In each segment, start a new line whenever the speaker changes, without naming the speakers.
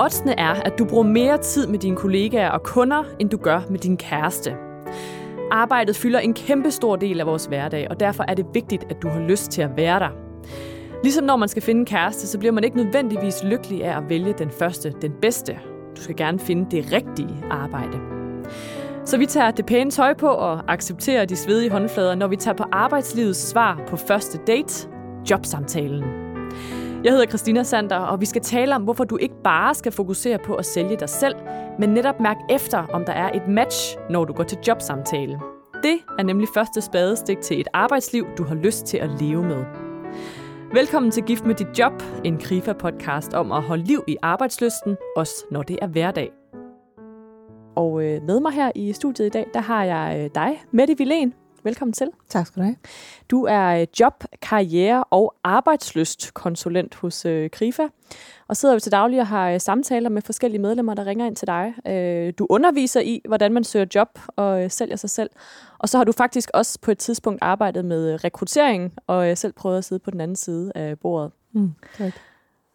Oddsene er, at du bruger mere tid med dine kollegaer og kunder, end du gør med din kæreste. Arbejdet fylder en kæmpe stor del af vores hverdag, og derfor er det vigtigt, at du har lyst til at være der. Ligesom når man skal finde en kæreste, så bliver man ikke nødvendigvis lykkelig af at vælge den første, den bedste. Du skal gerne finde det rigtige arbejde. Så vi tager det pæne tøj på og accepterer de svedige håndflader, når vi tager på arbejdslivets svar på første date, jobsamtalen. Jeg hedder Christina Sander, og vi skal tale om, hvorfor du ikke bare skal fokusere på at sælge dig selv, men netop mærke efter, om der er et match, når du går til jobsamtale. Det er nemlig første spadestik til et arbejdsliv, du har lyst til at leve med. Velkommen til Gift med dit job, en KRIFA-podcast om at holde liv i arbejdsløsten, også når det er hverdag. Og øh, med mig her i studiet i dag, der har jeg øh, dig, Mette Vilén. Velkommen til.
Tak skal du have.
Du er øh, job, karriere og arbejdsløst konsulent hos øh, KRIFA, og sidder jo til daglig og har øh, samtaler med forskellige medlemmer, der ringer ind til dig. Øh, du underviser i, hvordan man søger job og øh, sælger sig selv. Og så har du faktisk også på et tidspunkt arbejdet med øh, rekruttering, og øh, selv prøvet at sidde på den anden side af bordet.
Mm, tak.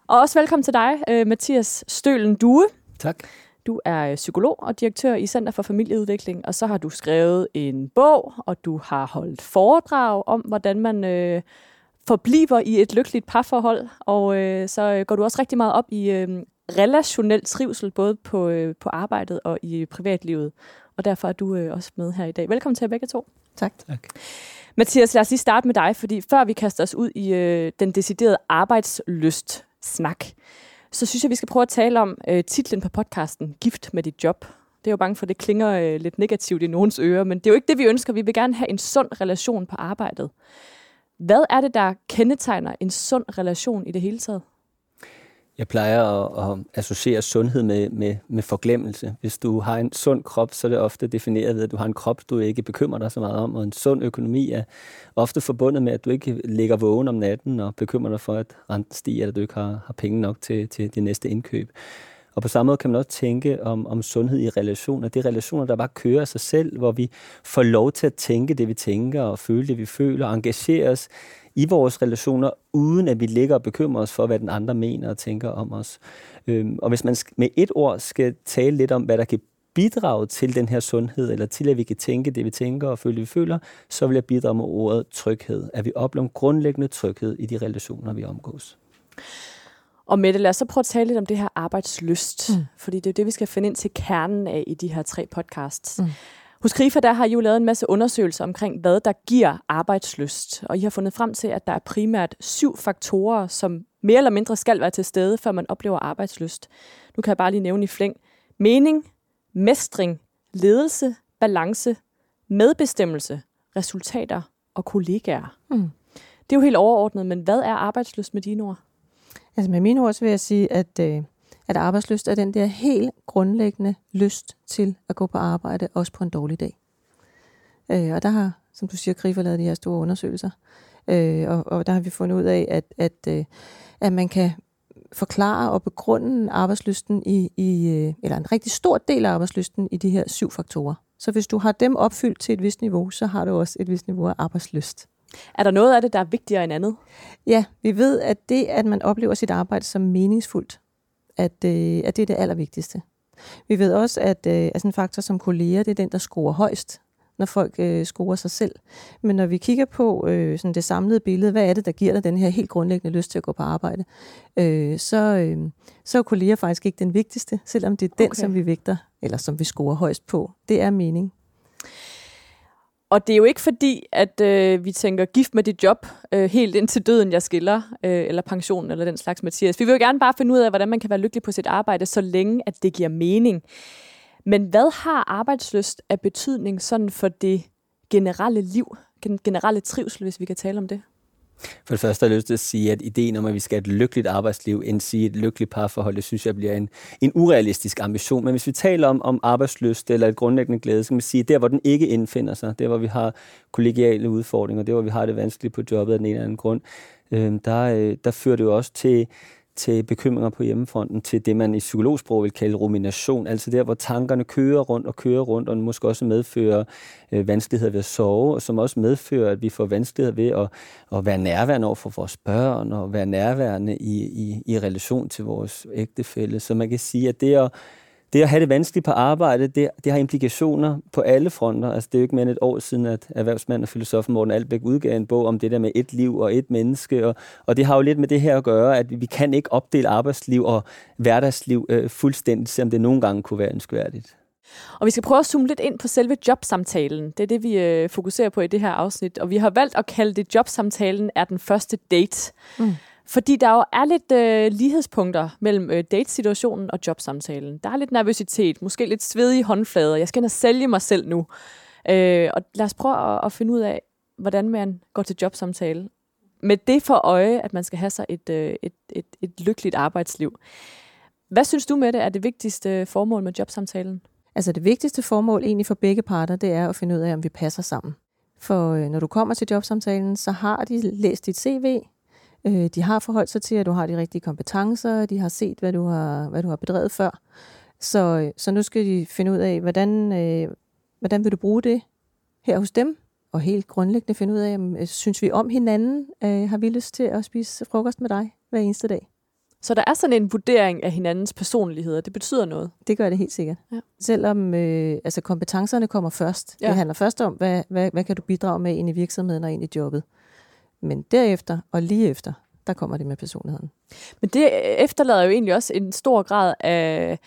Og også velkommen til dig, øh, Mathias Stølen Due.
Tak.
Du er psykolog og direktør i Center for Familieudvikling, og så har du skrevet en bog, og du har holdt foredrag om, hvordan man øh, forbliver i et lykkeligt parforhold. Og øh, så øh, går du også rigtig meget op i øh, relationel trivsel, både på, øh, på arbejdet og i privatlivet. Og derfor er du øh, også med her i dag. Velkommen til jer begge to.
Tak.
tak.
Mathias, lad os lige starte med dig, fordi før vi kaster os ud i øh, den deciderede arbejdsløst-snak, så synes jeg, vi skal prøve at tale om øh, titlen på podcasten, Gift med dit job. Det er jo bange for, at det klinger øh, lidt negativt i nogens ører, men det er jo ikke det, vi ønsker. Vi vil gerne have en sund relation på arbejdet. Hvad er det, der kendetegner en sund relation i det hele taget?
Jeg plejer at, at associere sundhed med, med, med forglemmelse. Hvis du har en sund krop, så er det ofte defineret ved, at du har en krop, du ikke bekymrer dig så meget om, og en sund økonomi er ofte forbundet med, at du ikke ligger vågen om natten og bekymrer dig for, at renten stiger, eller du ikke har, har penge nok til, til det næste indkøb. Og på samme måde kan man også tænke om, om sundhed i relationer. Det er relationer, der bare kører af sig selv, hvor vi får lov til at tænke det, vi tænker, og føle det, vi føler, og engagere os i vores relationer, uden at vi ligger og bekymrer os for, hvad den andre mener og tænker om os. Øhm, og hvis man med et ord skal tale lidt om, hvad der kan bidrage til den her sundhed, eller til at vi kan tænke det, vi tænker og føle det, vi føler, så vil jeg bidrage med ordet tryghed. At vi oplever grundlæggende tryghed i de relationer, vi omgås.
Og Mette, lad os så prøve at tale lidt om det her arbejdslyst, mm. fordi det er det, vi skal finde ind til kernen af i de her tre podcasts. Mm. Hos Krifa der har I jo lavet en masse undersøgelser omkring, hvad der giver arbejdslyst. Og I har fundet frem til, at der er primært syv faktorer, som mere eller mindre skal være til stede, før man oplever arbejdslyst. Nu kan jeg bare lige nævne i flæng. Mening, mestring, ledelse, balance, medbestemmelse, resultater og kollegaer. Mm. Det er jo helt overordnet, men hvad er arbejdslyst med dine ord?
Altså med mine ord, så vil jeg sige, at, øh, at arbejdslyst er den der helt grundlæggende lyst til at gå på arbejde, også på en dårlig dag. Øh, og der har, som du siger, Grifer lavet de her store undersøgelser. Øh, og, og der har vi fundet ud af, at, at, øh, at man kan forklare og begrunde arbejdslysten i, i, øh, eller en rigtig stor del af arbejdslysten i de her syv faktorer. Så hvis du har dem opfyldt til et vist niveau, så har du også et vist niveau af arbejdslyst.
Er der noget af det, der er vigtigere end andet?
Ja, vi ved, at det, at man oplever sit arbejde som meningsfuldt, at, øh, at det er det allervigtigste. Vi ved også, at, øh, at en faktor som kolleger, det er den, der scorer højst, når folk øh, scorer sig selv. Men når vi kigger på øh, sådan det samlede billede, hvad er det, der giver dig den her helt grundlæggende lyst til at gå på arbejde, øh, så, øh, så er kolleger faktisk ikke den vigtigste, selvom det er den, okay. som vi vægter, eller som vi scorer højst på. Det er mening.
Og det er jo ikke fordi, at øh, vi tænker gift med dit job øh, helt indtil døden, jeg skiller, øh, eller pensionen, eller den slags, Mathias. Vi vil jo gerne bare finde ud af, hvordan man kan være lykkelig på sit arbejde, så længe at det giver mening. Men hvad har arbejdsløst af betydning sådan for det generelle liv, den generelle trivsel, hvis vi kan tale om det?
For det første har jeg lyst til at sige, at ideen om, at vi skal have et lykkeligt arbejdsliv, end sige et lykkeligt parforhold, det synes jeg bliver en, en urealistisk ambition. Men hvis vi taler om, om arbejdsløst eller et grundlæggende glæde, så kan man sige, at der, hvor den ikke indfinder sig, der, hvor vi har kollegiale udfordringer, der, hvor vi har det vanskeligt på jobbet af den ene eller anden grund, øh, der, øh, der fører det jo også til, til bekymringer på hjemmefronten, til det, man i psykologsprog vil kalde rumination, altså der, hvor tankerne kører rundt og kører rundt, og måske også medfører øh, vanskeligheder ved at sove, og som også medfører, at vi får vanskeligheder ved at, at være nærværende over for vores børn, og være nærværende i, i, i relation til vores ægtefælle. Så man kan sige, at det at det at have det vanskeligt på arbejde, det, det har implikationer på alle fronter. Altså, det er jo ikke mere end et år siden, at erhvervsmand og filosofen Morten Albæk udgav en bog om det der med et liv og et menneske. Og, og det har jo lidt med det her at gøre, at vi kan ikke opdele arbejdsliv og hverdagsliv øh, fuldstændigt, selvom det nogle gange kunne være ønskværdigt.
Og vi skal prøve at zoome lidt ind på selve jobsamtalen. Det er det, vi øh, fokuserer på i det her afsnit. Og vi har valgt at kalde det jobsamtalen er den første date. Mm. Fordi der jo er lidt øh, lighedspunkter mellem øh, datesituationen og jobsamtalen. Der er lidt nervøsitet, måske lidt svedige håndflader. Jeg skal ind og sælge mig selv nu. Øh, og lad os prøve at, at finde ud af, hvordan man går til jobsamtale. Med det for øje, at man skal have sig et, øh, et, et, et lykkeligt arbejdsliv. Hvad synes du med det er det vigtigste formål med jobsamtalen?
Altså det vigtigste formål egentlig for begge parter, det er at finde ud af, om vi passer sammen. For øh, når du kommer til jobsamtalen, så har de læst dit CV, Øh, de har forholdt sig til, at du har de rigtige kompetencer, de har set, hvad du har, hvad du har bedrevet før. Så, så nu skal de finde ud af, hvordan, øh, hvordan vil du bruge det her hos dem? Og helt grundlæggende finde ud af, om, øh, synes vi om hinanden? Øh, har vi lyst til at spise frokost med dig hver eneste dag?
Så der er sådan en vurdering af hinandens personligheder. Det betyder noget.
Det gør det helt sikkert. Ja. Selvom øh, altså kompetencerne kommer først. Ja. Det handler først om, hvad, hvad, hvad kan du bidrage med ind i virksomheden og ind i jobbet. Men derefter og lige efter, der kommer det med personligheden.
Men det efterlader jo egentlig også en stor grad af,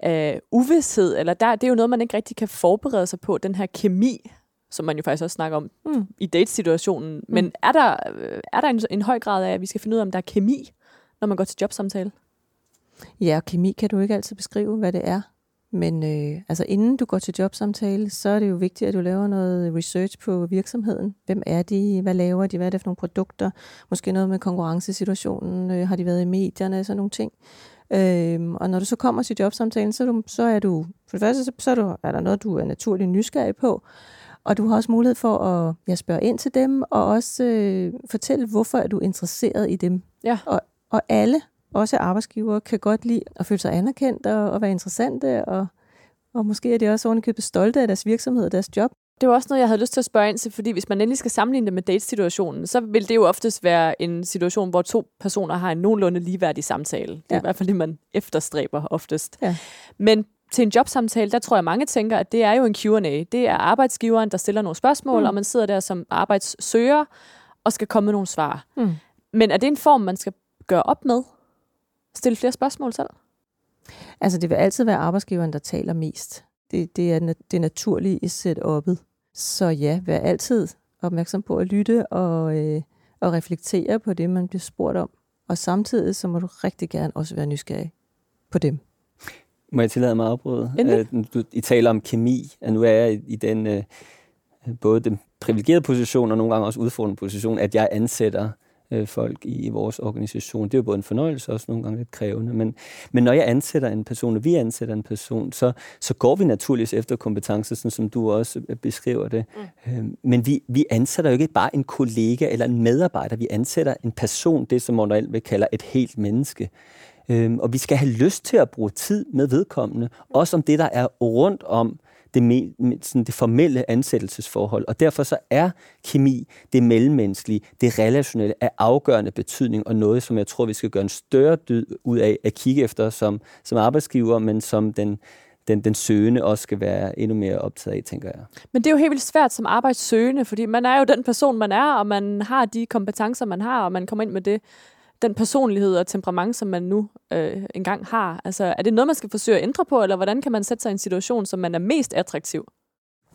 af uvidshed, eller der, det er jo noget, man ikke rigtig kan forberede sig på, den her kemi, som man jo faktisk også snakker om mm. i datesituationen. Mm. Men er der, er der en, en høj grad af, at vi skal finde ud af, om der er kemi, når man går til jobsamtale?
Ja, kemi kan du ikke altid beskrive, hvad det er. Men øh, altså inden du går til jobsamtale, så er det jo vigtigt, at du laver noget research på virksomheden. Hvem er de? Hvad laver de? Hvad er det for nogle produkter? Måske noget med konkurrencesituationen. Øh, har de været i medierne? Sådan nogle ting. Øh, og når du så kommer til jobsamtalen, så er du, så er du for det første, så, så er, du, er der noget, du er naturligt nysgerrig på. Og du har også mulighed for at ja, spørge ind til dem, og også øh, fortælle, hvorfor er du interesseret i dem. Ja. Og, og alle også arbejdsgivere kan godt lide at føle sig anerkendt og, og være interessante, og, og måske er de også ovenikøbet stolte af deres virksomhed og deres job.
Det var også noget, jeg havde lyst til at spørge ind til, fordi hvis man endelig skal sammenligne det med datesituationen, så vil det jo oftest være en situation, hvor to personer har en nogenlunde ligeværdig samtale. Det er ja. i hvert fald det, man efterstræber oftest. Ja. Men til en jobsamtale, der tror jeg, mange tænker, at det er jo en Q&A. Det er arbejdsgiveren, der stiller nogle spørgsmål, mm. og man sidder der som arbejdssøger og skal komme med nogle svar. Mm. Men er det en form, man skal gøre op med? Stille flere spørgsmål selv?
Altså, det vil altid være arbejdsgiveren, der taler mest. Det, det er det naturlige i setup'et. Så ja, vær altid opmærksom på at lytte og, øh, og reflektere på det, man bliver spurgt om. Og samtidig så må du rigtig gerne også være nysgerrig på dem.
Må jeg tillade mig at afbryde? Uh, du, I taler om kemi, og nu er jeg i, i den uh, både den privilegerede position og nogle gange også udfordrende position, at jeg ansætter øh, folk i, i vores organisation. Det er jo både en fornøjelse og også nogle gange lidt krævende. Men, men når jeg ansætter en person, og vi ansætter en person, så, så går vi naturligvis efter kompetencer, sådan som du også øh, beskriver det. Mm. Øh, men vi, vi ansætter jo ikke bare en kollega eller en medarbejder. Vi ansætter en person, det som man vil kalde et helt menneske. Øhm, og vi skal have lyst til at bruge tid med vedkommende, også om det, der er rundt om det, sådan det formelle ansættelsesforhold. Og derfor så er kemi, det mellemmenneskelige, det relationelle, af afgørende betydning, og noget, som jeg tror, vi skal gøre en større dyd ud af at kigge efter som, som arbejdsgiver, men som den, den, den søgende også skal være endnu mere optaget af, tænker jeg.
Men det er jo helt vildt svært som arbejdssøgende, fordi man er jo den person, man er, og man har de kompetencer, man har, og man kommer ind med det den personlighed og temperament, som man nu øh, engang har? Altså, er det noget, man skal forsøge at ændre på, eller hvordan kan man sætte sig i en situation, som man er mest attraktiv?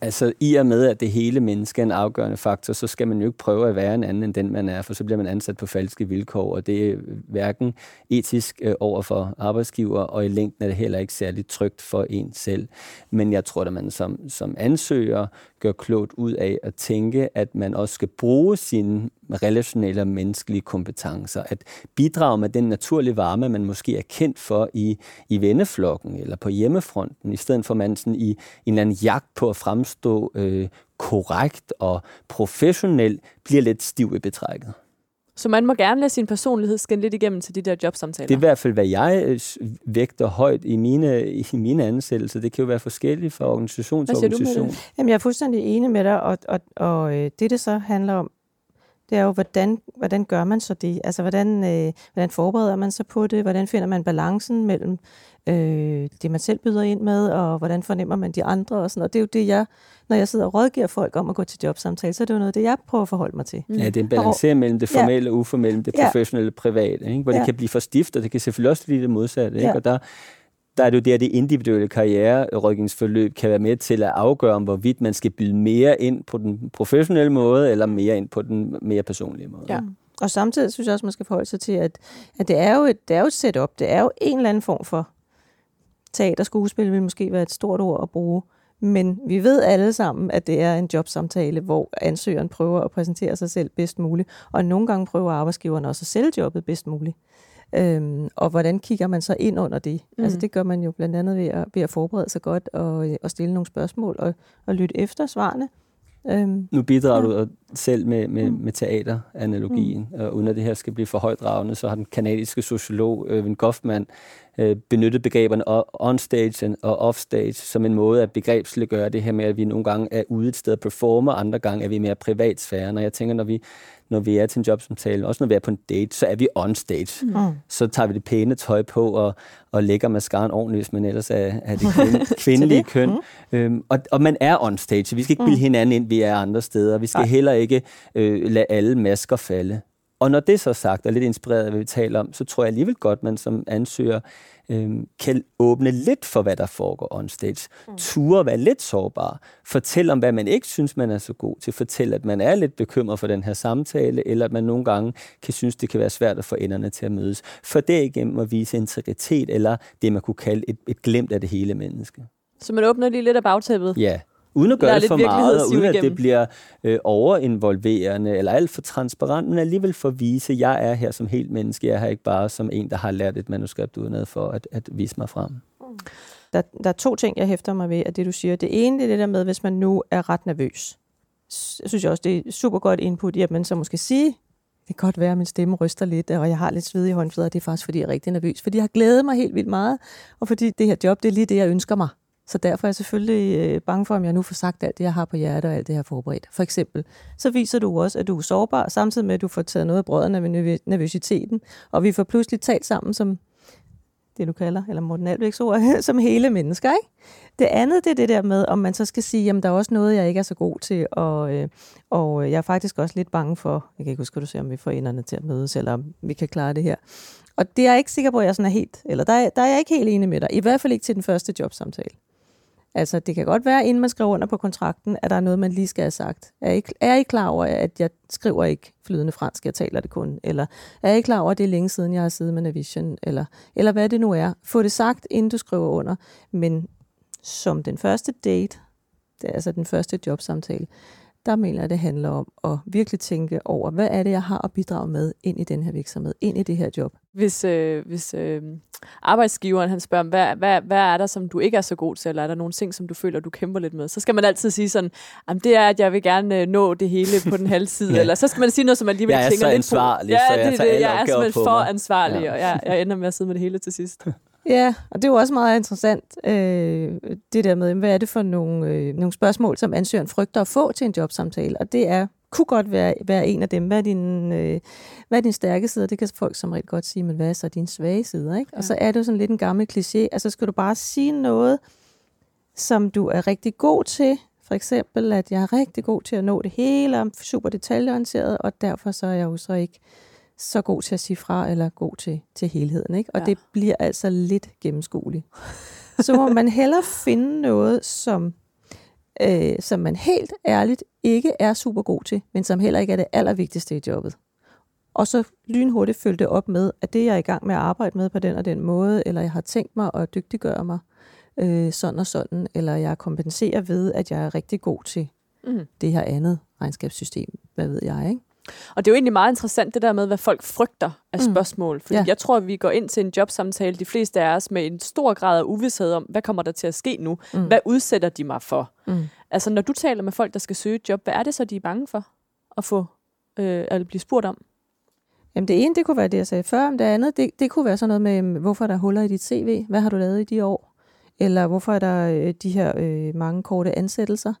Altså, i og med, at det hele menneske er en afgørende faktor, så skal man jo ikke prøve at være en anden end den, man er, for så bliver man ansat på falske vilkår, og det er hverken etisk øh, over for arbejdsgiver, og i længden er det heller ikke særligt trygt for en selv. Men jeg tror, at man som, som ansøger gør klogt ud af at tænke, at man også skal bruge sine relationelle og menneskelige kompetencer, at bidrage med den naturlige varme, man måske er kendt for i, i venneflokken eller på hjemmefronten, i stedet for man sådan i, i en eller anden jagt på at fremstå øh, korrekt og professionel, bliver lidt stiv i betrækket.
Så man må gerne lade sin personlighed skinne lidt igennem til de der jobsamtaler?
Det er i hvert fald, hvad jeg øh, vægter højt i mine, i mine ansættelser. Det kan jo være forskelligt fra organisation til organisation.
Jamen, jeg er fuldstændig enig med dig, og, og, og øh, det, det så handler om, det er jo, hvordan, hvordan gør man så det? Altså, hvordan, øh, hvordan forbereder man sig på det? Hvordan finder man balancen mellem øh, det, man selv byder ind med, og hvordan fornemmer man de andre? Og, sådan, og det er jo det, jeg, når jeg sidder og rådgiver folk om at gå til jobsamtale, så er det jo noget det, jeg prøver at forholde mig til.
Ja, det er en balancering mellem det formelle og uformelle, det professionelle og private, ikke? hvor ja. det kan blive for stift, og det kan selvfølgelig også blive det modsatte. Ikke? Ja. Og der, der er det jo der, det individuelle karriererådgivningsforløb kan være med til at afgøre, om hvorvidt man skal byde mere ind på den professionelle måde, eller mere ind på den mere personlige måde.
Ja. Og samtidig synes jeg også, man skal forholde sig til, at, at det, er jo et, det er jo et setup. Det er jo en eller anden form for teaterskuespil, vil måske være et stort ord at bruge. Men vi ved alle sammen, at det er en jobsamtale, hvor ansøgeren prøver at præsentere sig selv bedst muligt. Og nogle gange prøver arbejdsgiveren også at sælge jobbet bedst muligt. Øhm, og hvordan kigger man så ind under det? Mm. Altså det gør man jo blandt andet ved at, ved at forberede sig godt og, og stille nogle spørgsmål og, og lytte efter svarene.
Øhm, nu bidrager ja. du selv med, med, mm. med teateranalogien, mm. og uden at det her skal blive for højdragende, så har den kanadiske sociolog Irving Goffman øh, benyttet begreberne on-stage og off-stage som en måde at begrebsliggøre det her med, at vi nogle gange er ude et sted og performer, andre gange er vi mere privatsfære. Når jeg tænker, når vi, når vi er til en jobsamtale, også når vi er på en date, så er vi on-stage. Mm. Så tager vi det pæne tøj på og, og lægger mascaraen ordentligt, hvis man ellers er, er det kvinde, kvindelige køn. Mm. Øhm, og, og man er on-stage. Vi skal ikke bilde mm. hinanden ind, vi er andre steder. Vi skal Ej. heller ikke øh, lade alle masker falde. Og når det så er sagt, og lidt inspireret af, hvad vi taler om, så tror jeg alligevel godt, man som ansøger øh, kan åbne lidt for, hvad der foregår on stage. Mm. Ture være lidt sårbar. Fortæl om, hvad man ikke synes, man er så god til. Fortæl, at man er lidt bekymret for den her samtale, eller at man nogle gange kan synes, det kan være svært at få enderne til at mødes. For det igennem at vise integritet, eller det, man kunne kalde et, et glemt af det hele menneske.
Så man åbner lige lidt af bagtæppet?
Ja. Uden at gøre det for meget, og uden at det bliver øh, overinvolverende eller alt for transparent, men alligevel for at vise, at jeg er her som helt menneske. Jeg er her ikke bare som en, der har lært et manuskript udenad for at, at vise mig frem.
Der, der er to ting, jeg hæfter mig ved af det, du siger. Det ene det er det der med, hvis man nu er ret nervøs. Jeg synes også, det er super godt input i, at man så måske sige, det kan godt være, at min stemme ryster lidt, og jeg har lidt sved i håndflader. Det er faktisk, fordi jeg er rigtig nervøs. Fordi jeg har glædet mig helt vildt meget, og fordi det her job, det er lige det, jeg ønsker mig. Så derfor er jeg selvfølgelig øh, bange for, om jeg nu får sagt alt det, jeg har på hjertet og alt det, jeg har forberedt. For eksempel, så viser du også, at du er sårbar, samtidig med, at du får taget noget af brødrene med nervøsiteten, og vi får pludselig talt sammen som det, du kalder, eller Morten Alvæks ord, som hele mennesker. Ikke? Det andet, det er det der med, om man så skal sige, jamen der er også noget, jeg ikke er så god til, og, øh, og jeg er faktisk også lidt bange for, jeg kan ikke huske, du siger, om vi får enderne til at mødes, eller om vi kan klare det her. Og det er jeg ikke sikker på, at jeg sådan er helt, eller der er, der er jeg ikke helt enig med dig, i hvert fald ikke til den første jobsamtale. Altså, det kan godt være, inden man skriver under på kontrakten, at der er noget, man lige skal have sagt. Er I, er I klar over, at jeg skriver ikke flydende fransk, jeg taler det kun? Eller er I klar over, at det er længe siden, jeg har siddet med Navision? Eller, eller hvad det nu er. Få det sagt, inden du skriver under. Men som den første date, det er altså den første jobsamtale, der mener jeg, det handler om at virkelig tænke over, hvad er det, jeg har at bidrage med ind i den her virksomhed, ind i det her job.
Hvis, øh, hvis øh, arbejdsgiveren han spørger, hvad, hvad, hvad er der, som du ikke er så god til, eller er der nogle ting, som du føler, du kæmper lidt med, så skal man altid sige sådan, det er, at jeg vil gerne øh, nå det hele på den halve side, ja. eller så skal man sige noget, som alligevel
jeg
tænker
lidt på. Jeg er så ansvarlig,
ja,
så jeg
det,
tager
det, jeg er
simpelthen
for ansvarlig, ja. og jeg, jeg ender med at sidde med det hele til sidst.
Ja, og det er jo også meget interessant, øh, det der med, hvad er det for nogle, øh, nogle spørgsmål, som ansøgeren frygter at få til en jobsamtale, og det er kunne godt være, være en af dem. Hvad er din, øh, hvad er din stærke side? Det kan folk som regel godt sige, men hvad er så din svage side? Ikke? Ja. Og så er det jo sådan lidt en gammel kliché. Altså skal du bare sige noget, som du er rigtig god til. For eksempel, at jeg er rigtig god til at nå det hele, og super detaljeorienteret, og derfor så er jeg jo så ikke så god til at sige fra, eller god til, til helheden. Ikke? Og ja. det bliver altså lidt gennemskueligt. så må man hellere finde noget, som, øh, som man helt ærligt ikke er super god til, men som heller ikke er det allervigtigste i jobbet. Og så lynhurtigt følge det op med, at det jeg er i gang med at arbejde med på den og den måde, eller jeg har tænkt mig at dygtiggøre mig øh, sådan og sådan, eller jeg kompenserer ved, at jeg er rigtig god til mm. det her andet regnskabssystem, hvad ved jeg, ikke?
Og det er jo egentlig meget interessant, det der med, hvad folk frygter af mm. spørgsmål. Fordi ja. jeg tror, at vi går ind til en jobsamtale, de fleste af os, med en stor grad af uvidshed om, hvad kommer der til at ske nu? Mm. Hvad udsætter de mig for? Mm. Altså, når du taler med folk, der skal søge et job, hvad er det så, de er bange for at få øh, at blive spurgt om?
Jamen det ene, det kunne være det, jeg sagde før, men det andet, det, det kunne være sådan noget med, hvorfor er der huller i dit CV? Hvad har du lavet i de år? Eller hvorfor er der øh, de her øh, mange korte ansættelser?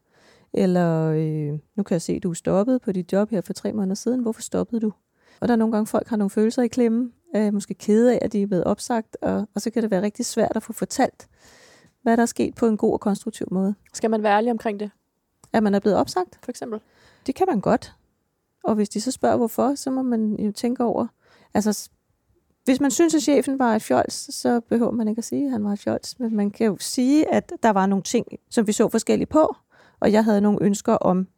Eller øh, nu kan jeg se, at du er stoppet på dit job her for tre måneder siden. Hvorfor stoppede du? Og der er nogle gange, folk har nogle følelser i klemme, øh, måske kede af, at de er blevet opsagt, og, og så kan det være rigtig svært at få fortalt, hvad der er sket på en god og konstruktiv måde.
Skal man være ærlig omkring det,
At man er blevet opsagt,
for eksempel?
det kan man godt. Og hvis de så spørger, hvorfor, så må man jo tænke over, altså hvis man synes, at chefen var et fjols, så behøver man ikke at sige, at han var et fjols. Men man kan jo sige, at der var nogle ting, som vi så forskelligt på, og jeg havde nogle ønsker om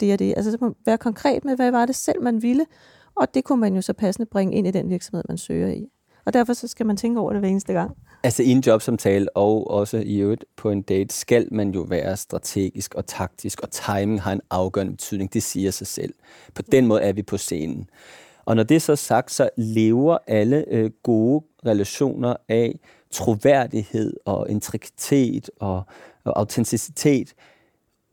det og det. Altså så må man være konkret med, hvad var det selv, man ville, og det kunne man jo så passende bringe ind i den virksomhed, man søger i. Og derfor så skal man tænke over det hver eneste gang.
Altså i en jobsamtale og også i øvrigt på en date, skal man jo være strategisk og taktisk, og timing har en afgørende betydning. Det siger sig selv. På den måde er vi på scenen. Og når det er så sagt, så lever alle øh, gode relationer af troværdighed og integritet og, og autenticitet.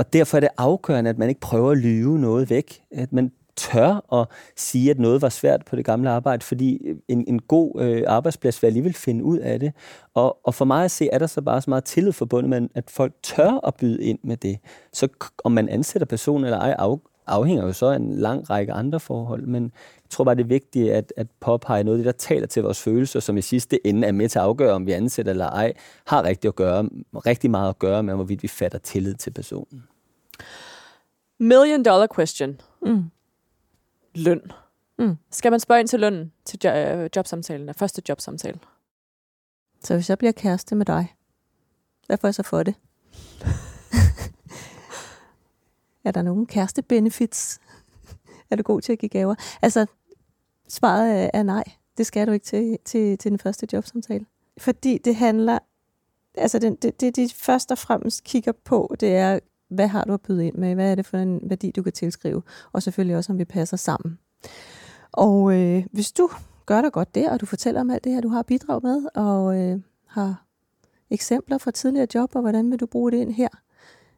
Og derfor er det afgørende, at man ikke prøver at lyve noget væk. At man tør at sige, at noget var svært på det gamle arbejde, fordi øh, en, en god øh, arbejdsplads vil alligevel finde ud af det. Og, og for mig at se, er der så bare så meget tillid forbundet med, at folk tør at byde ind med det. Så om man ansætter personen eller ej, af, afhænger jo så af en lang række andre forhold, men jeg tror bare, det er vigtigt at, at påpege noget af det, der taler til vores følelser, som i sidste ende er med til at afgøre, om vi ansætter eller ej, har rigtig, at gøre, rigtig meget at gøre med, hvorvidt vi fatter tillid til personen.
Million dollar question.
Mm.
Løn.
Mm.
Skal man spørge ind til lønnen til jo- øh, jobsamtalen, første jobsamtale?
Så hvis jeg bliver kæreste med dig, hvad får jeg så for det? er der nogen kæreste benefits? er du god til at give gaver? Altså, svaret er, er nej. Det skal du ikke til, til, til den første jobsamtale. Fordi det handler, altså det, det, det de først og fremmest kigger på, det er, hvad har du at byde ind med? Hvad er det for en værdi, du kan tilskrive? Og selvfølgelig også, om vi passer sammen. Og øh, hvis du gør dig godt der, og du fortæller om alt det her, du har bidrag med, og øh, har eksempler fra tidligere job, og hvordan vil du bruge det ind her,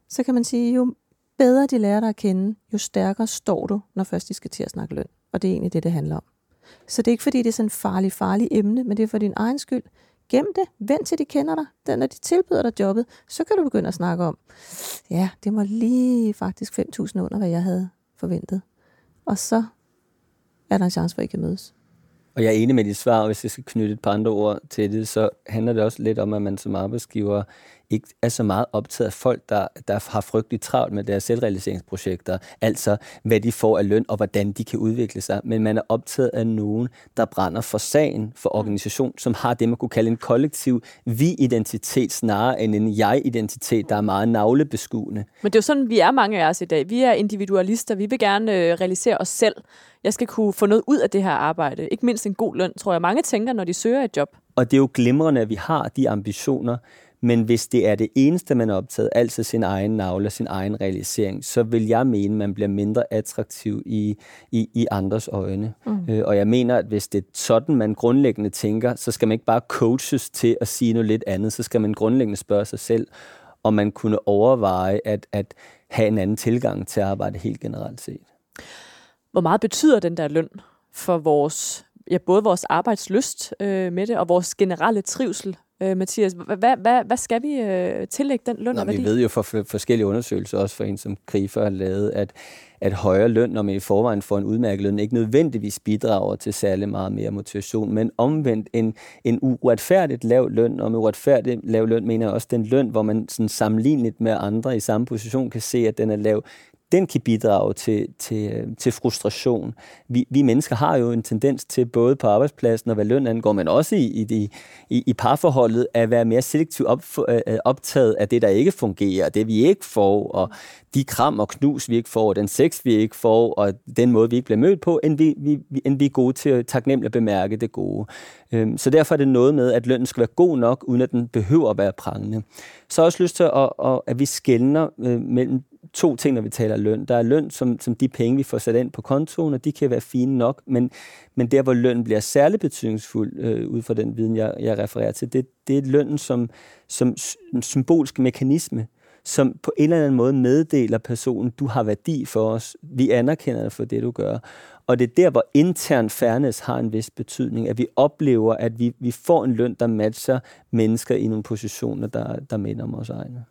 så kan man sige, jo bedre de lærer dig at kende, jo stærkere står du, når først de skal til at snakke løn. Og det er egentlig det, det handler om. Så det er ikke fordi, det er sådan et farligt, farligt emne, men det er for din egen skyld. Gem det, vent til de kender dig. Når de tilbyder dig jobbet, så kan du begynde at snakke om, ja, det var lige faktisk 5.000 under, hvad jeg havde forventet. Og så er der en chance for, at I kan mødes.
Og jeg er enig med dit svar, og hvis jeg skal knytte et par andre ord til det, så handler det også lidt om, at man som arbejdsgiver ikke er så meget optaget af folk, der, der har frygteligt travlt med deres selvrealiseringsprojekter, altså hvad de får af løn og hvordan de kan udvikle sig, men man er optaget af nogen, der brænder for sagen, for organisation, som har det, man kunne kalde en kollektiv vi-identitet, snarere end en jeg-identitet, der er meget navlebeskuende.
Men det er jo sådan, vi er mange af os i dag. Vi er individualister. Vi vil gerne øh, realisere os selv. Jeg skal kunne få noget ud af det her arbejde. Ikke mindst en god løn, tror jeg. Mange tænker, når de søger et job.
Og det er jo glimrende, at vi har de ambitioner, men hvis det er det eneste, man er optaget, altså sin egen navle, sin egen realisering, så vil jeg mene, at man bliver mindre attraktiv i, i, i andres øjne. Mm. Øh, og jeg mener, at hvis det er sådan, man grundlæggende tænker, så skal man ikke bare coaches til at sige noget lidt andet, så skal man grundlæggende spørge sig selv, om man kunne overveje at, at have en anden tilgang til at arbejde helt generelt set.
Hvor meget betyder den der løn for vores, ja, både vores arbejdsløst øh, med det, og vores generelle trivsel? Øh, Mathias, hvad, hvad, hvad skal vi øh, tillægge den løn
Nå,
og
vi ved jo fra forskellige undersøgelser, også for en som Krifer har lavet, at, at højere løn, når man i forvejen får en udmærket løn, ikke nødvendigvis bidrager til særlig meget mere motivation, men omvendt en, en uretfærdigt lav løn, og med uretfærdigt lav løn mener jeg også den løn, hvor man sådan sammenlignet med andre i samme position kan se, at den er lav, den kan bidrage til, til, øh, til frustration. Vi, vi mennesker har jo en tendens til, både på arbejdspladsen og hvad løn angår, men også i, i, i, i parforholdet, at være mere selektivt op, øh, øh, optaget af det, der ikke fungerer, det vi ikke får, og de kram og knus, vi ikke får, og den sex, vi ikke får, og den måde, vi ikke bliver mødt på, end vi, vi, end vi er gode til at taknemmeligt bemærke det gode. Øhm, så derfor er det noget med, at lønnen skal være god nok, uden at den behøver at være prangende. Så har jeg også lyst til, at, at, vi skældner mellem to ting, når vi taler løn. Der er løn som, som de penge, vi får sat ind på kontoen, og de kan være fine nok, men, men der, hvor løn bliver særlig betydningsfuld, øh, ud fra den viden, jeg, jeg refererer til, det, det er lønnen som, som en symbolsk mekanisme, som på en eller anden måde meddeler personen, du har værdi for os, vi anerkender dig for det, du gør. Og det er der, hvor intern fairness har en vis betydning, at vi oplever, at vi, vi får en løn, der matcher mennesker i nogle positioner, der, der minder om vores egne.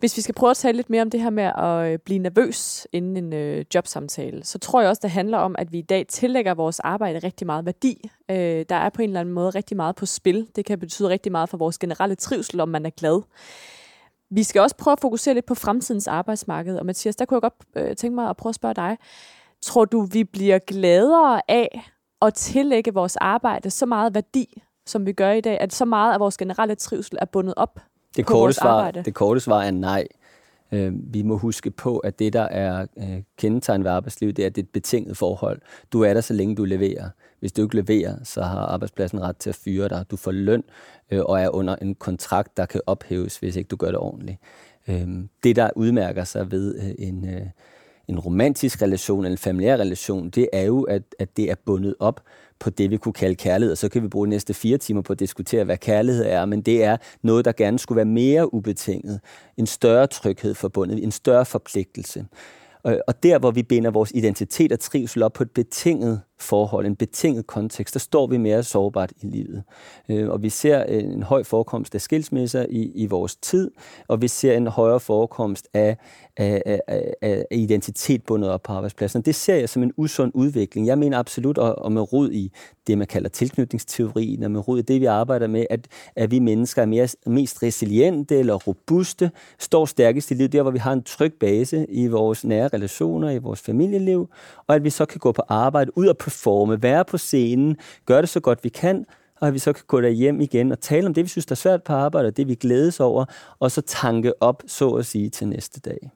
Hvis vi skal prøve at tale lidt mere om det her med at øh, blive nervøs inden en øh, jobsamtale, så tror jeg også, det handler om, at vi i dag tillægger vores arbejde rigtig meget værdi. Øh, der er på en eller anden måde rigtig meget på spil. Det kan betyde rigtig meget for vores generelle trivsel, om man er glad. Vi skal også prøve at fokusere lidt på fremtidens arbejdsmarked. Og Mathias, der kunne jeg godt øh, tænke mig at prøve at spørge dig. Tror du, vi bliver gladere af at tillægge vores arbejde så meget værdi, som vi gør i dag? At så meget af vores generelle trivsel er bundet op
det
på
korte
vores
svar,
arbejde?
Det korte svar er nej. Øh, vi må huske på, at det, der er øh, kendetegn ved arbejdslivet, det er, at det er et betinget forhold. Du er der, så længe du leverer. Hvis du ikke leverer, så har arbejdspladsen ret til at fyre dig. Du får løn øh, og er under en kontrakt, der kan ophæves, hvis ikke du gør det ordentligt. Øh, det, der udmærker sig ved øh, en, øh, en romantisk relation eller en familiær relation, det er jo, at, at det er bundet op på det, vi kunne kalde kærlighed, og så kan vi bruge de næste fire timer på at diskutere, hvad kærlighed er, men det er noget, der gerne skulle være mere ubetinget, en større tryghed forbundet, en større forpligtelse. Og der, hvor vi binder vores identitet og trivsel op på et betinget forhold, en betinget kontekst, der står vi mere sårbart i livet. Øh, og vi ser en høj forekomst af skilsmisser i, i vores tid, og vi ser en højere forekomst af, af, af, af identitet bundet op på arbejdspladsen. Det ser jeg som en usund udvikling. Jeg mener absolut, og, og med rod i det, man kalder tilknytningsteorien, og med rod i det, vi arbejder med, at, at vi mennesker er mere, mest resiliente eller robuste, står stærkest i livet, der hvor vi har en tryg base i vores nære relationer, i vores familieliv, og at vi så kan gå på arbejde ud og performe, være på scenen, gøre det så godt vi kan, og at vi så kan gå hjem igen og tale om det, vi synes, der er svært på arbejde, og det, vi glædes over, og så tanke op, så at sige, til næste dag.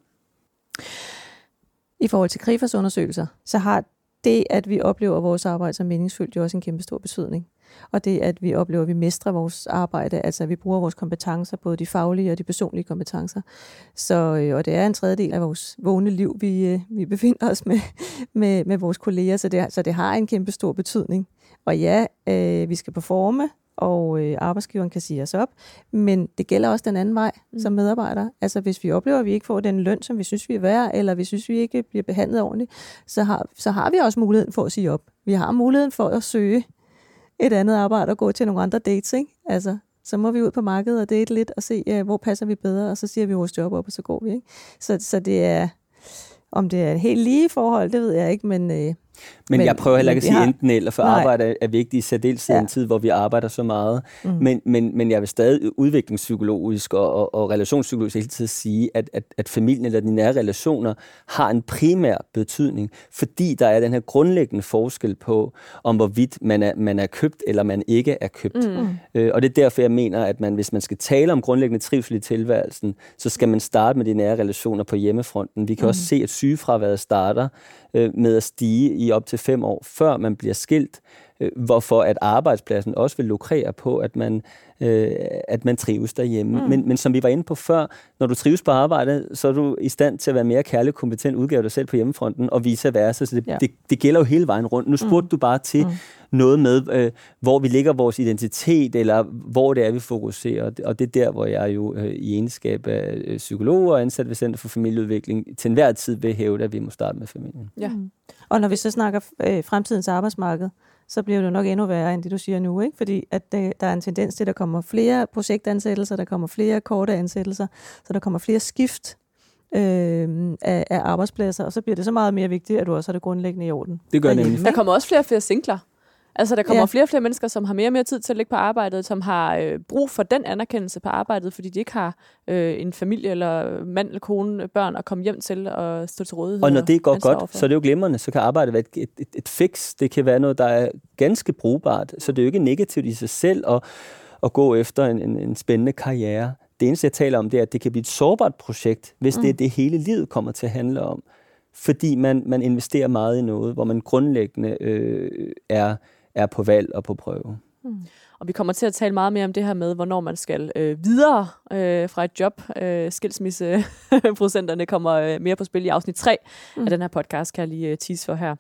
I forhold til Grifers undersøgelser, så har det, at vi oplever vores arbejde som meningsfyldt, jo også en kæmpe stor betydning. Og det, at vi oplever, at vi mestrer vores arbejde, altså at vi bruger vores kompetencer, både de faglige og de personlige kompetencer. Så, øh, og det er en tredjedel af vores vågne liv, vi, øh, vi befinder os med, med, med vores kolleger, så det, så det har en kæmpe stor betydning. Og ja, øh, vi skal performe, og øh, arbejdsgiveren kan sige os op. Men det gælder også den anden vej mm. som medarbejder. Altså hvis vi oplever, at vi ikke får den løn, som vi synes, vi er værd, eller vi synes, vi ikke bliver behandlet ordentligt, så har, så har vi også muligheden for at sige op. Vi har muligheden for at søge et andet arbejde og gå til nogle andre dates, ikke? Altså, så må vi ud på markedet og date lidt og se, ja, hvor passer vi bedre, og så siger vi vores job op, og så går vi, ikke? Så, så det er, om det er et helt lige forhold, det ved jeg ikke, men, øh,
men, men jeg prøver heller ikke at sige har... enten eller, for Nej. arbejde er vigtigt i særdeleshed ja. en tid, hvor vi arbejder så meget. Mm. Men, men, men jeg vil stadig udviklingspsykologisk og, og, og relationspsykologisk hele tiden sige, at, at, at familien eller de nære relationer har en primær betydning, fordi der er den her grundlæggende forskel på, om hvorvidt man er, man er købt eller man ikke er købt. Mm. Øh, og det er derfor, jeg mener, at man, hvis man skal tale om grundlæggende trivsel i tilværelsen, så skal man starte med de nære relationer på hjemmefronten. Vi kan mm. også se, at sygefraværet starter øh, med at stige i op til fem år, før man bliver skilt, hvorfor at arbejdspladsen også vil lukrere på, at man, øh, at man trives derhjemme. Mm. Men, men som vi var inde på før, når du trives på arbejde, så er du i stand til at være mere kærlig kompetent, udgave dig selv på hjemmefronten, og vice versa. Så det, ja. det, det gælder jo hele vejen rundt. Nu spurgte mm. du bare til mm. noget med, øh, hvor vi ligger vores identitet, eller hvor det er, vi fokuserer. Og det er der, hvor jeg jo øh, i egenskab af øh, psykolog og ansat ved Center for Familieudvikling til enhver tid vil hæve, at vi må starte med familien.
Ja. Mm. Og når vi så snakker øh, fremtidens arbejdsmarked, så bliver det nok endå værre end det, du siger nu. Ikke? Fordi at der, der er en tendens til, at der kommer flere projektansættelser, der kommer flere korte ansættelser, så der kommer flere skift øh, af, af arbejdspladser, og så bliver det så meget mere vigtigt, at du også har det grundlæggende i orden.
Det gør nemlig.
Der kommer også flere og flere singler. Altså, der kommer ja. flere og flere mennesker, som har mere og mere tid til at ligge på arbejdet, som har øh, brug for den anerkendelse på arbejdet, fordi de ikke har øh, en familie eller mand eller kone, børn at komme hjem til og stå til rådighed.
Og når det går godt, så er det jo glimrende. Så kan arbejdet være et, et, et, et fix. Det kan være noget, der er ganske brugbart. Så det er jo ikke negativt i sig selv at, at gå efter en, en, en spændende karriere. Det eneste, jeg taler om, det er, at det kan blive et sårbart projekt, hvis mm. det er det hele livet kommer til at handle om. Fordi man, man investerer meget i noget, hvor man grundlæggende øh, er er på valg og på prøve. Mm.
Og vi kommer til at tale meget mere om det her med, hvornår man skal øh, videre øh, fra et job. Øh, skilsmisseprocenterne kommer øh, mere på spil i afsnit 3 mm. af den her podcast, kan jeg lige øh, tease for her.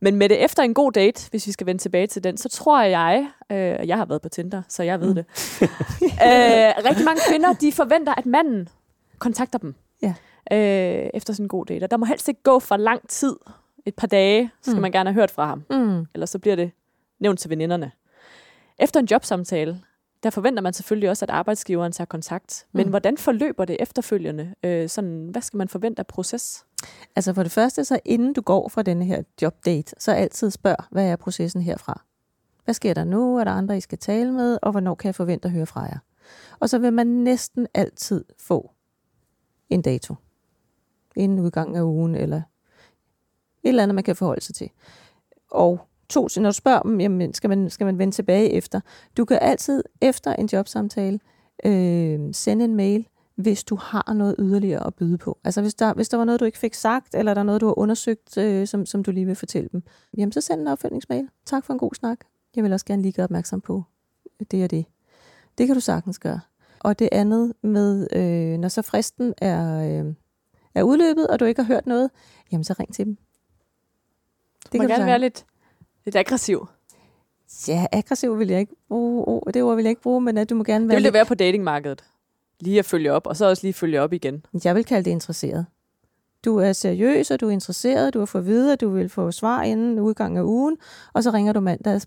Men med det efter en god date, hvis vi skal vende tilbage til den, så tror jeg, øh, jeg har været på Tinder, så jeg ved mm. det. øh, rigtig mange kvinder, de forventer, at manden kontakter dem. Ja. Øh, efter sådan en god date. Og der må helst ikke gå for lang tid, et par dage, så skal
Mm.
man gerne have hørt fra ham.
Mm.
Eller så bliver det nævnt til veninderne. Efter en jobsamtale, der forventer man selvfølgelig også, at arbejdsgiveren tager kontakt. Men
Mm.
hvordan forløber det efterfølgende? Øh, sådan, hvad skal man forvente af proces?
Altså for det første, så inden du går fra denne her jobdate, så altid spørg, hvad er processen herfra? Hvad sker der nu? Er der andre, I skal tale med? Og hvornår kan jeg forvente at høre fra jer? Og så vil man næsten altid få en dato. Inden udgangen af ugen, eller et eller andet, man kan forholde sig til. Og to, så når du spørger dem, jamen, skal, man, skal man vende tilbage efter? Du kan altid efter en jobsamtale øh, sende en mail, hvis du har noget yderligere at byde på. Altså hvis der, hvis der var noget, du ikke fik sagt, eller der er noget, du har undersøgt, øh, som, som du lige vil fortælle dem, jamen så send en opfølgningsmail. Tak for en god snak. Jeg vil også gerne lige gøre opmærksom på det og det. Det kan du sagtens gøre. Og det andet med, øh, når så fristen er, øh, er udløbet, og du ikke har hørt noget, jamen så ring til dem.
Det kan
du
gerne være lidt, lidt aggressiv.
Ja, aggressiv vil jeg ikke bruge. Oh, det ord vil jeg ikke bruge, men at du må gerne
Det
være
vil
lidt,
det være på datingmarkedet. Lige at følge op, og så også lige følge op igen.
Jeg vil kalde det interesseret. Du er seriøs, og du er interesseret, du har fået at vide, at du vil få svar inden udgangen af ugen, og så ringer du mandag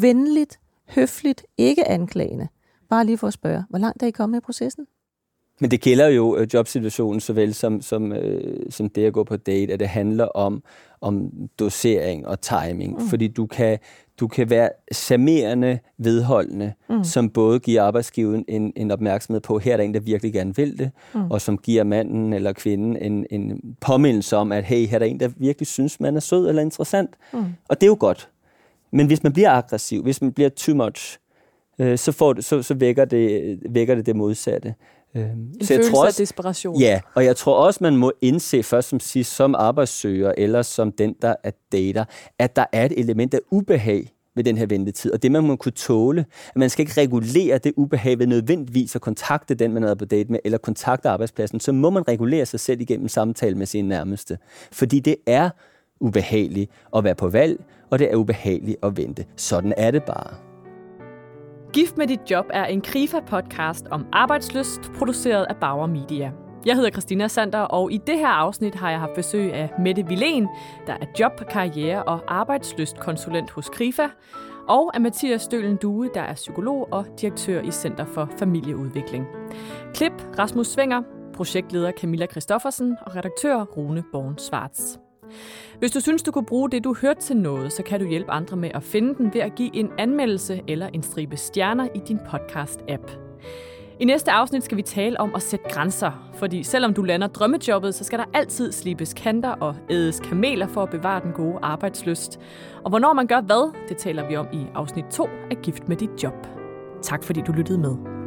venligt, høfligt, ikke anklagende. Bare lige for at spørge, hvor langt er I kommet i processen?
Men det gælder jo øh, jobsituationen såvel som, som, øh, som det at gå på date, at det handler om, om dosering og timing. Mm. Fordi du kan, du kan være charmerende, vedholdende, mm. som både giver arbejdsgiveren en, en opmærksomhed på, her er der en, der virkelig gerne vil det, mm. og som giver manden eller kvinden en, en påmindelse om, at hey, her er der en, der virkelig synes, man er sød eller interessant. Mm. Og det er jo godt. Men hvis man bliver aggressiv, hvis man bliver too much, øh, så, får det, så, så vækker, det, vækker det det modsatte. Øh,
En følelse af desperation.
Ja, og jeg tror også, man må indse først som sidst, som arbejdssøger eller som den, der er dater, at der er et element af ubehag ved den her ventetid, og det man må kunne tåle, at man skal ikke regulere det ubehag ved nødvendigvis at kontakte den, man er på date med, eller kontakte arbejdspladsen, så må man regulere sig selv igennem samtale med sine nærmeste. Fordi det er ubehageligt at være på valg, og det er ubehageligt at vente. Sådan er det bare.
Gift med dit job er en Krifa-podcast om arbejdsløst, produceret af Bauer Media. Jeg hedder Christina Sander, og i det her afsnit har jeg haft besøg af Mette Vilén, der er job-, karriere- og arbejdsløst konsulent hos Krifa, og af Mathias Stølen Due, der er psykolog og direktør i Center for Familieudvikling. Klip Rasmus Svinger, projektleder Camilla Christoffersen og redaktør Rune Born Schwartz. Hvis du synes, du kunne bruge det, du hørte til noget, så kan du hjælpe andre med at finde den ved at give en anmeldelse eller en stribe stjerner i din podcast-app. I næste afsnit skal vi tale om at sætte grænser, fordi selvom du lander drømmejobbet, så skal der altid slibes kanter og ædes kameler for at bevare den gode arbejdsløst. Og hvornår man gør hvad, det taler vi om i afsnit 2 af Gift med dit job. Tak fordi du lyttede med.